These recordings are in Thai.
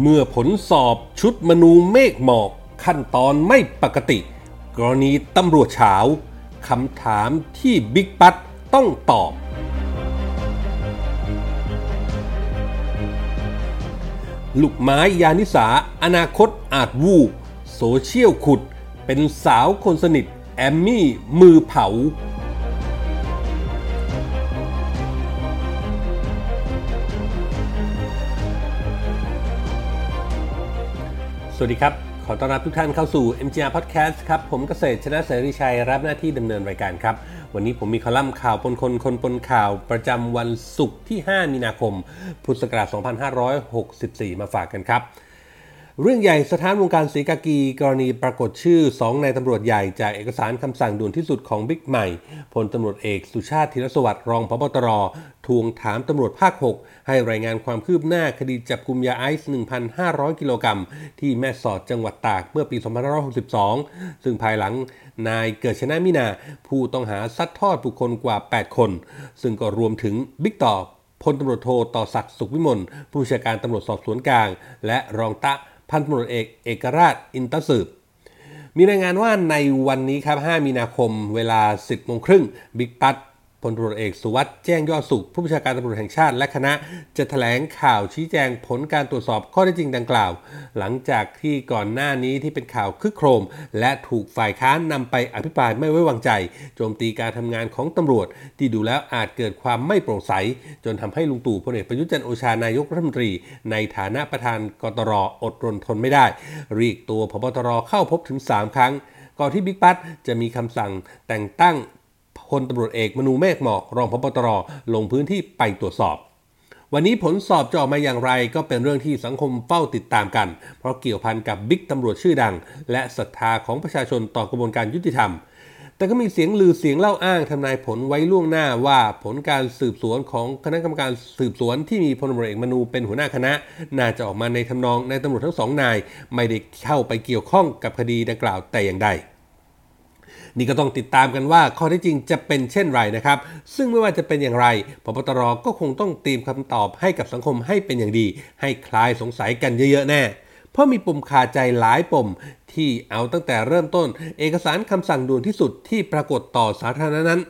เมื่อผลสอบชุดมนูเมฆหมอก ขั้นตอนไม่ปกติ กรณีตำรวจเฉาคำถามที่บิ๊กปัตต้องตอบ ลูกไม้ยานิสา อนาคตอาจวูโซเชียลขุด เป็นสาวคนสนิท แอมมี่มือเผา สวัสดีครับ ขอต้อนรับทุกท่านเข้าสู่ MGR Podcast ครับ ผมเกษตรชนะเสรีชัย รับหน้าที่ดำเนินรายการครับ วันนี้ผมมีคอลัมน์ข่าวปนคนคนปนข่าวประจำวันศุกร์ที่ 5 มีนาคม พุทธศักราช 2564 มาฝากกันครับ เรื่องใหญ่สถานวงการศรีกากี กรณีปรากฏชื่อ2นายตำรวจใหญ่จากเอกสารคำสั่งด่วนที่สุดของบิ๊กใหม่พลตำรวจเอกสุชาติธีรสวัสดิ์รองพบตรทวงถามตำรวจภาค 6 ให้รายงานความคืบหน้าคดีจับกุมยาไอซ์ 1,500 กิโลกรัมที่แม่สอดจังหวัดตากเมื่อปี 2562 ซึ่งภายหลังนายเกิดชนะมินา ผู้ต้องหาซัดทอดบุคคลกว่า 8 คน ซึ่งก็รวมถึงบิ๊กต่อพลตำรวจโทต่อศักดิ์สุขวิมลผู้บัญชาการตำรวจสอบสวนกลาง และรองตะ พันตำรวจเอกเอกราชอินตสืบ มีรายงานว่าในวันนี้ครับ 5 มีนาคมเวลา 10โมงครึ่งบิ๊กปัต ลตำรวจเอกสุวัสด์แจ้งยอดสุข ผู้บัญชาการตำรวจแห่งชาติและคณะ จะแถลงข่าวชี้แจงผลการตรวจสอบข้อเท็จริงดังกล่าว หลังจากที่ก่อนหน้านี้ที่เป็นข่าวคึกโครม และถูกฝ่ายค้านนำไปอภิปรายไม่ไว้วางใจ โจมตีการทำงานของตำรวจ ที่ดูแล้วอาจเกิดความไม่โปร่งใส จนทำให้ลุงตู่พลเอกประยุทธ์จันโอชานายกรัฐมนตรี ในฐานะประธานกตรอดรนทนไม่ได้ เรียกตัวพบตรเข้าพบถึง 3 ครั้งก่อนที่บิ๊กปั๊ดจะมีคำสั่งแต่งตั้ง พลตำรวจเอกมนูเมฆหมอกรองพบตรลงพื้นที่ไปตรวจสอบ วันนี้ผลสอบจะออกมาอย่างไรก็เป็นเรื่องที่สังคมเฝ้าติดตามกัน เพราะเกี่ยวพันกับบิ๊กตำรวจชื่อดัง และศรัทธาของประชาชนต่อกระบวนการยุติธรรมแต่ก็มีเสียงลือเสียงเล่าอ้างทำนายผลไว้ล่วงหน้าว่าผลการสืบสวนของคณะกรรมการสืบสวนที่มีพลตำรวจเอกมนูเป็นหัวหน้าคณะ น่าจะออกมาในทำนองในตำรวจทั้งสองนาย ไม่ได้เข้าไปเกี่ยวข้องกับคดีดังกล่าวแต่อย่างใด นี่ก็ต้องติดตามกันว่าข้อที่จริงจะเป็นเช่นไรนะครับ ซึ่งไม่ว่าจะเป็นอย่างไรพบตรก็คงต้องเตรียมคำตอบให้กับสังคมให้เป็นอย่างดี ให้คลายสงสัยกันเยอะๆแน่เพราะมีปมคาใจหลายปมที่เอาตั้งแต่เริ่มต้น เอกสารคำสั่งด่วนที่สุดที่ปรากฏต่อสาธารณะนั้น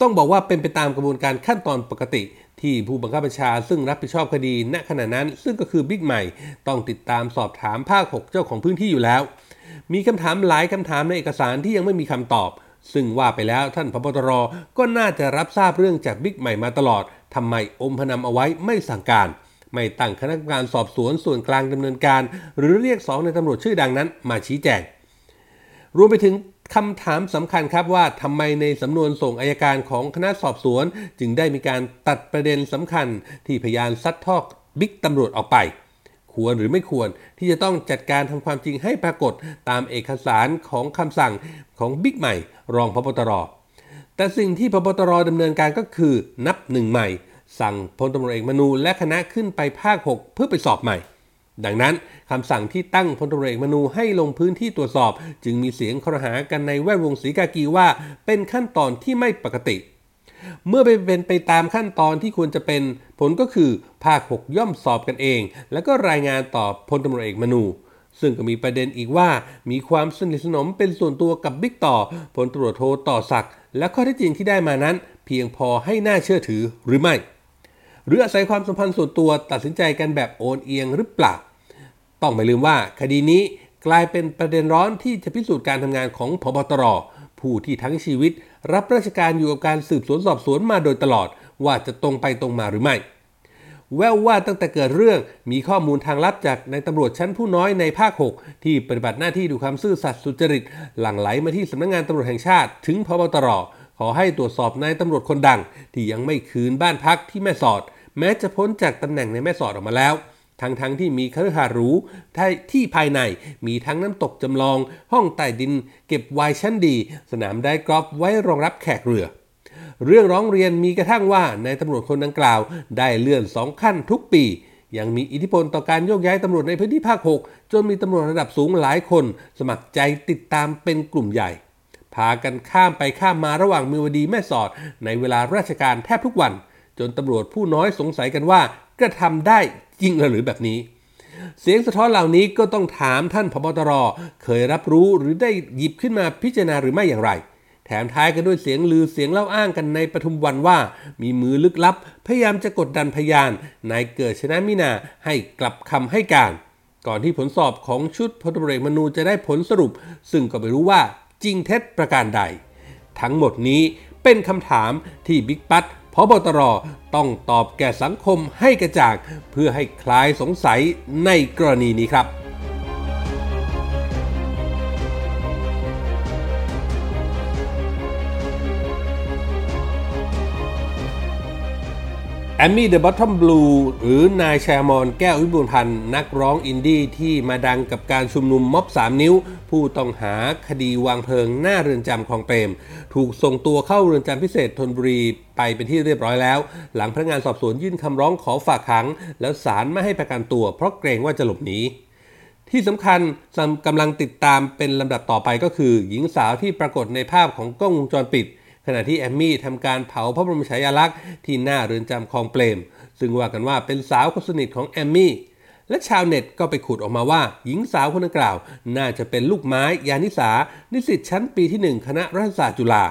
ต้องบอกว่าเป็นไปตามกระบวนการขั้นตอนปกติ ที่ผู้บังคับบัญชาซึ่งรับผิดชอบคดีณขณะนั้น ซึ่งก็คือบิ๊กใหม่ ต้องติดตามสอบถามภาค 6 เจ้าของพื้นที่อยู่แล้ว มีคำถามหลายคำถามในเอกสารที่ยังไม่มีคำตอบ ซึ่งว่าไปแล้วท่านพบตรก็น่าจะรับทราบเรื่องจากบิ๊กใหม่มาตลอดทำไมอมพนำเอาไว้ไม่สั่งการ ไม่ตั้งคณะกรรมการสอบสวนส่วนกลางดำเนินการ หรือเรียกสองในตำรวจชื่อดังนั้น มาชี้แจง รวมไปถึงคำถามสำคัญครับว่าทำไมในสำนวนส่งอายการของคณะสอบสวน จึงได้มีการตัดประเด็นสำคัญที่พยานซัดทอกบิ๊กตำรวจออกไป ควรหรือไม่ควรที่จะต้องจัดการทำความจริงให้ปรากฏตามเอกสารของคำสั่งของบิ๊กใหม่ รองพบตร แต่สิ่งที่พบตรดำเนินการก็คือนับหนึ่งใหม่ สั่งพลตำรวจเอกมนูและคณะขึ้นไปภาค 6 เพื่อไปสอบใหม่ ดังนั้นคำสั่งที่ตั้งพลตำรวจเอกมนูให้ลงพื้นที่ตรวจสอบ จึงมีเสียงครหากันในแวดวงศรีกากีว่า เป็นขั้นตอนที่ไม่ปกติเมื่อไปเป็นไปตามขั้นตอนที่ควรจะเป็น ผลก็คือภาค 6 ย่อมสอบกันเอง แล้วก็รายงานต่อพลตำรวจเอกมนู ซึ่งก็มีประเด็นอีกว่ามีความสนิทสนมเป็นส่วนตัวกับบิ๊กต่อพลตำรวจโทต่อศักดิ์และข้อเท็จจริงที่ได้มานั้น เพียงพอให้น่าเชื่อถือหรือไม่ หรืออาศัยความสัมพันธ์ส่วนตัวตัดสินใจกันแบบโอนเอียงหรือเปล่า ต้องไม่ลืมว่าคดีนี้กลายเป็นประเด็นร้อนที่จะพิสูจน์การทำงานของพบตรผู้ที่ทั้งชีวิต รับราชการอยู่กับการสืบสวนสอบสวนมาโดยตลอด ว่าจะตรงไปตรงมาหรือไม่ แววว่าตั้งแต่เกิดเรื่องมีข้อมูลทางลับจากในตำรวจชั้นผู้น้อยในภาค 6 ที่ปฏิบัติหน้าที่ดูความซื่อสัตย์สุจริต หลั่งไหลมาที่สำนักงงานตำรวจแห่งชาติ ถึงพบตรขอให้ตรวจสอบนายตำรวจคนดัง ที่ยังไม่คืนบ้านพักที่แม่สอด แม้จะพ้นจากตำแหน่งในแม่สอดออกมาแล้วทั้งทั้งที่มีคฤหาสน์หรูที่ภายในมีทั้งน้ำตกจำลอง ห้องใต้ดิน เก็บไวน์ชั้นดี สนามได้กอล์ฟไว้รองรับแขกเรือ เรื่องร้องเรียนมีกระทั่งว่านายตำรวจคนดังกล่าว ได้เลื่อนสองขั้นทุกปี ยังมีอิทธิพลต่อการโยกย้ายตำรวจในพื้นที่ภาค 6 จนมีตำรวจระดับสูงหลายคน สมัครใจติดตามเป็นกลุ่มใหญ่ พากันข้ามไปข้ามมาระหว่างมือวดีแม่สอด ในเวลาราชการแทบทุกวัน จนตำรวจผู้น้อยสงสัยกันว่ากระทำได้จริงหรือแบบนี้เสียงสะท้อนเหล่านี้ก็ต้องถามท่านพบตร เคยรับรู้หรือได้หยิบขึ้นมาพิจารณาหรือไม่อย่างไร แถมท้ายกันด้วยเสียงลือเสียงเล่าอ้างกันในปทุมวันว่า มีมือลึกลับ พยายามจะกดดันพยานนายเกิดชนะมินาให้กลับคำให้การ ก่อนที่ผลสอบของชุดพลตำรวจมนูจะได้ผลสรุป ซึ่งก็ไม่รู้ว่าจริงเท็จประการใด ทั้งหมดนี้เป็นคำถามที่บิ๊กปั๊ดผบ.ตร.ต้องตอบแก่สังคมให้กระจ่างเพื่อให้คลายสงสัยในกรณีนี้ครับ แอมมี่ The Bottom Blues หรือนายไชยอมรแก้ววิบูลย์พันธุ์นักร้องอินดี้ที่มาดังกับการชุมนุมม็อบ 3 นิ้ว ผู้ต้องหาคดีวางเพลิงหน้าเรือนจำคลองเปรม ถูกส่งตัวเข้าเรือนจำพิเศษธนบุรีไปเป็นที่เรียบร้อยแล้ว หลังพนักงานสอบสวนยื่นคำร้องขอฝากขัง แล้วศาลไม่ให้ประกันตัว เพราะเกรงว่าจะหลบหนีที่สำคัญกำลังติดตามเป็นลำดับต่อไปก็คือ หญิงสาวที่ปรากฏในภาพของกล้องวงจรปิด ขณะที่แอมมี่ทำการเผาพระบรมฉายาลักษณ์ที่หน้าเรือนจำคลองเปรมซึ่งว่ากันว่าเป็นสาวคนสนิทของแอมมี่และชาวเน็ตก็ไปขุดออกมาว่า หญิงสาวคนดังกล่าว น่าจะเป็นลูกไม้ยานิสา นิสิตชั้นปีที่ 1 คณะรัฐศาสตร์จุฬา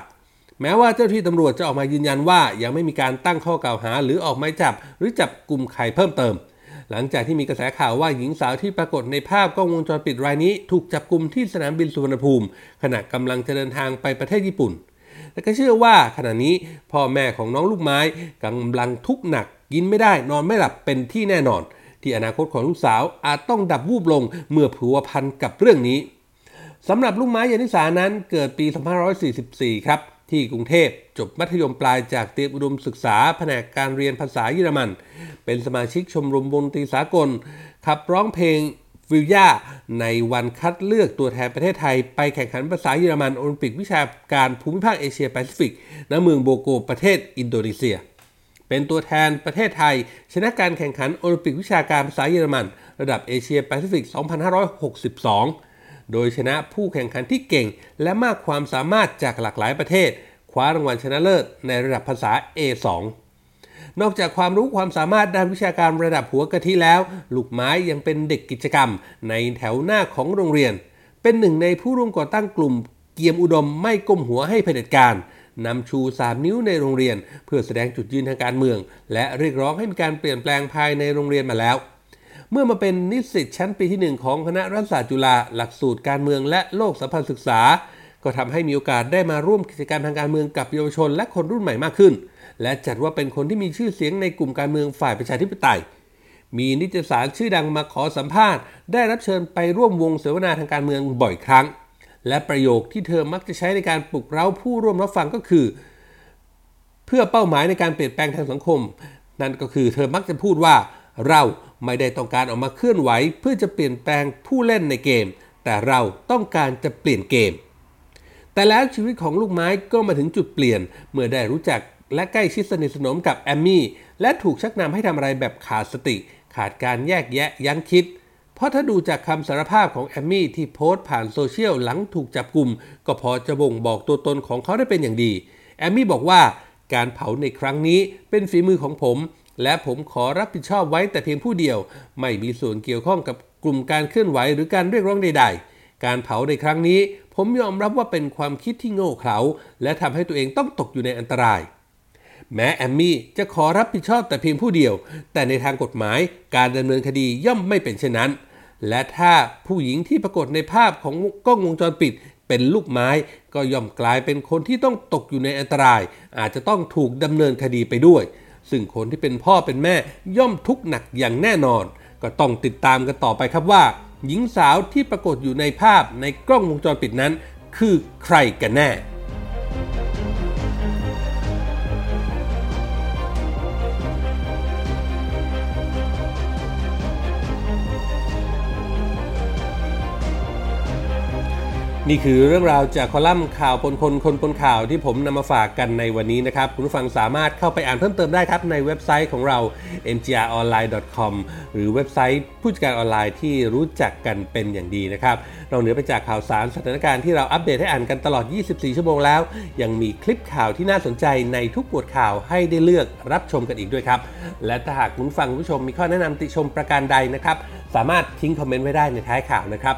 แม้ว่าเจ้าที่ตำรวจจะออกมายืนยันว่า ยังไม่มีการตั้งข้อกล่าวหา หรือออกหมายจับ หรือจับกลุ่มใครเพิ่มเติม หลังจากที่มีกระแสข่าวว่าหญิงสาวที่ปรากฏในภาพกล้องวงจรปิดรายนี้ ถูกจับกลุ่มที่สนามบินสุวรรณภูมิ ขณะกำลังจะเดินทางไปประเทศญี่ปุ่น แต่ก็เชื่อว่าขณะนี้พ่อแม่ของน้องลูกไม้กำลังทุกข์หนักกินไม่ได้นอนไม่หลับเป็นที่แน่นอน ที่อนาคตของลูกสาวอาจต้องดับวูบลงเมื่อผัวพันกับเรื่องนี้สำหรับลูกไม้ยานิสานั้นเกิดปี 2544 ครับ ที่กรุงเทพจบมัธยมปลายจากเตรียมอุดมศึกษาแผนกการเรียนภาษาเยอรมัน เป็นสมาชิกชมรมวงดนตรีสากล ขับร้องเพลง วิลยาในวันคัดเลือกตัวแทนประเทศไทย ไปแข่งขันภาษาเยอรมันโอลิมปิกวิชาการภูมิภาคเอเชียแปซิฟิกณเมืองโบโกประเทศอินโดนีเซีย เป็นตัวแทนประเทศไทย ชนะการแข่งขันโอลิมปิกวิชาการภาษาเยอรมัน ระดับเอเชียแปซิฟิก 2562 โดยชนะผู้แข่งขันที่เก่ง และมากความสามารถจากหลากหลายประเทศ คว้ารางวัลชนะเลิศในระดับภาษา A2 นอกจากความรู้ความสามารถด้านวิชาการระดับหัวกะทิแล้ว ลูกไม้ยังเป็นเด็กกิจกรรม ในแถวหน้าของโรงเรียน เป็นหนึ่งในผู้ร่วมก่อตั้งกลุ่ม เกียมอุดมไม่ก้มหัวให้เผด็จการนำชู 3 นิ้วในโรงเรียน เพื่อแสดงจุดยืนทางการเมือง และเรียกร้องให้มีการเปลี่ยนแปลงภายในโรงเรียนมาแล้ว เมื่อมาเป็นนิสิตชั้นปีที่ 1 ของคณะรัฐศาสตร์จุฬาหลักสูตรการเมืองและโลกสัมพันธ์ศึกษา ก็ทำให้มีโอกาสได้มาร่วมกิจกรรมทางการเมืองกับเยาวชนและคนรุ่นใหม่มากขึ้น และจัดว่าเป็นคนที่มีชื่อเสียงในกลุ่มการเมืองฝ่ายประชาธิปไตย มีนิตยสารชื่อดังมาขอสัมภาษณ์ ได้รับเชิญไปร่วมวงเสวนาทางการเมืองบ่อยครั้ง และประโยคที่เธอมักจะใช้ในการปลุกเร้าผู้ร่วมรับฟังก็คือ เพื่อเป้าหมายในการเปลี่ยนแปลงทางสังคม นั่นก็คือเธอมักจะพูดว่าเราไม่ได้ต้องการออกมาเคลื่อนไหว เพื่อจะเปลี่ยนแปลงผู้เล่นในเกม แต่เราต้องการจะเปลี่ยนเกม แต่แล้วชีวิตของลูกไม้ก็มาถึงจุดเปลี่ยน เมื่อได้รู้จัก และใกล้ชิดสนิทสนมกับแอมมี่ และถูกชักนำให้ทำอะไรแบบขาดสติ ขาดการแยกแยะยั้งคิด เพราะถ้าดูจากคำสารภาพของแอมมี่ที่โพสต์ผ่านโซเชียลหลังถูกจับกลุ่ม ก็พอจะบ่งบอกตัวตนของเขาได้เป็นอย่างดี แอมมี่บอกว่าการเผาในครั้งนี้เป็นฝีมือของผม และผมขอรับผิดชอบไว้แต่เพียงผู้เดียว ไม่มีส่วนเกี่ยวข้องกับกลุ่มการเคลื่อนไหวหรือการเรียกร้องใด ๆ การเผาในครั้งนี้ ผมยอมรับว่าเป็นความคิดที่โง่เขลาและทำให้ตัวเองต้องตกอยู่ในอันตราย แม้แอมมี่จะขอรับผิดชอบแต่เพียงผู้เดียว แต่ในทางกฎหมายการดำเนินคดีย่อมไม่เป็นเช่นนั้น และถ้าผู้หญิงที่ปรากฏในภาพของกล้องวงจรปิดเป็นลูกไม้ก็ย่อมกลายเป็นคนที่ต้องตกอยู่ในอันตราย อาจจะต้องถูกดำเนินคดีไปด้วย ซึ่งคนที่เป็นพ่อเป็นแม่ย่อมทุกข์หนักอย่างแน่นอน ก็ต้องติดตามกันต่อไปครับว่า หญิงสาวที่ปรากฏอยู่ในภาพในกล้องวงจรปิดนั้น คือใครกันแน่ นี่คือเรื่องราวจากคอลัมน์ข่าวปนคนคนปนข่าวที่ผมนำมาฝากกันในวันนี้นะครับ คุณผู้ฟังสามารถเข้าไปอ่านเพิ่มเติมได้ครับ ในเว็บไซต์ของเรา mgronline.com หรือเว็บไซต์ผู้จัดการออนไลน์ที่รู้จักกันเป็นอย่างดีนะครับนอกเหนือไปจากข่าวสารสถานการณ์ที่เราอัปเดตให้อ่านกันตลอด 24 ชั่วโมงแล้ว ยังมีคลิปข่าวที่น่าสนใจในทุกบทข่าวให้ได้เลือกรับชมกันอีกด้วยครับ และถ้าหากคุณฟังผู้ชมมีข้อแนะนำติชมประการใดนะครับ สามารถทิ้งคอมเมนต์ไว้ได้ในท้ายข่าวนะครับ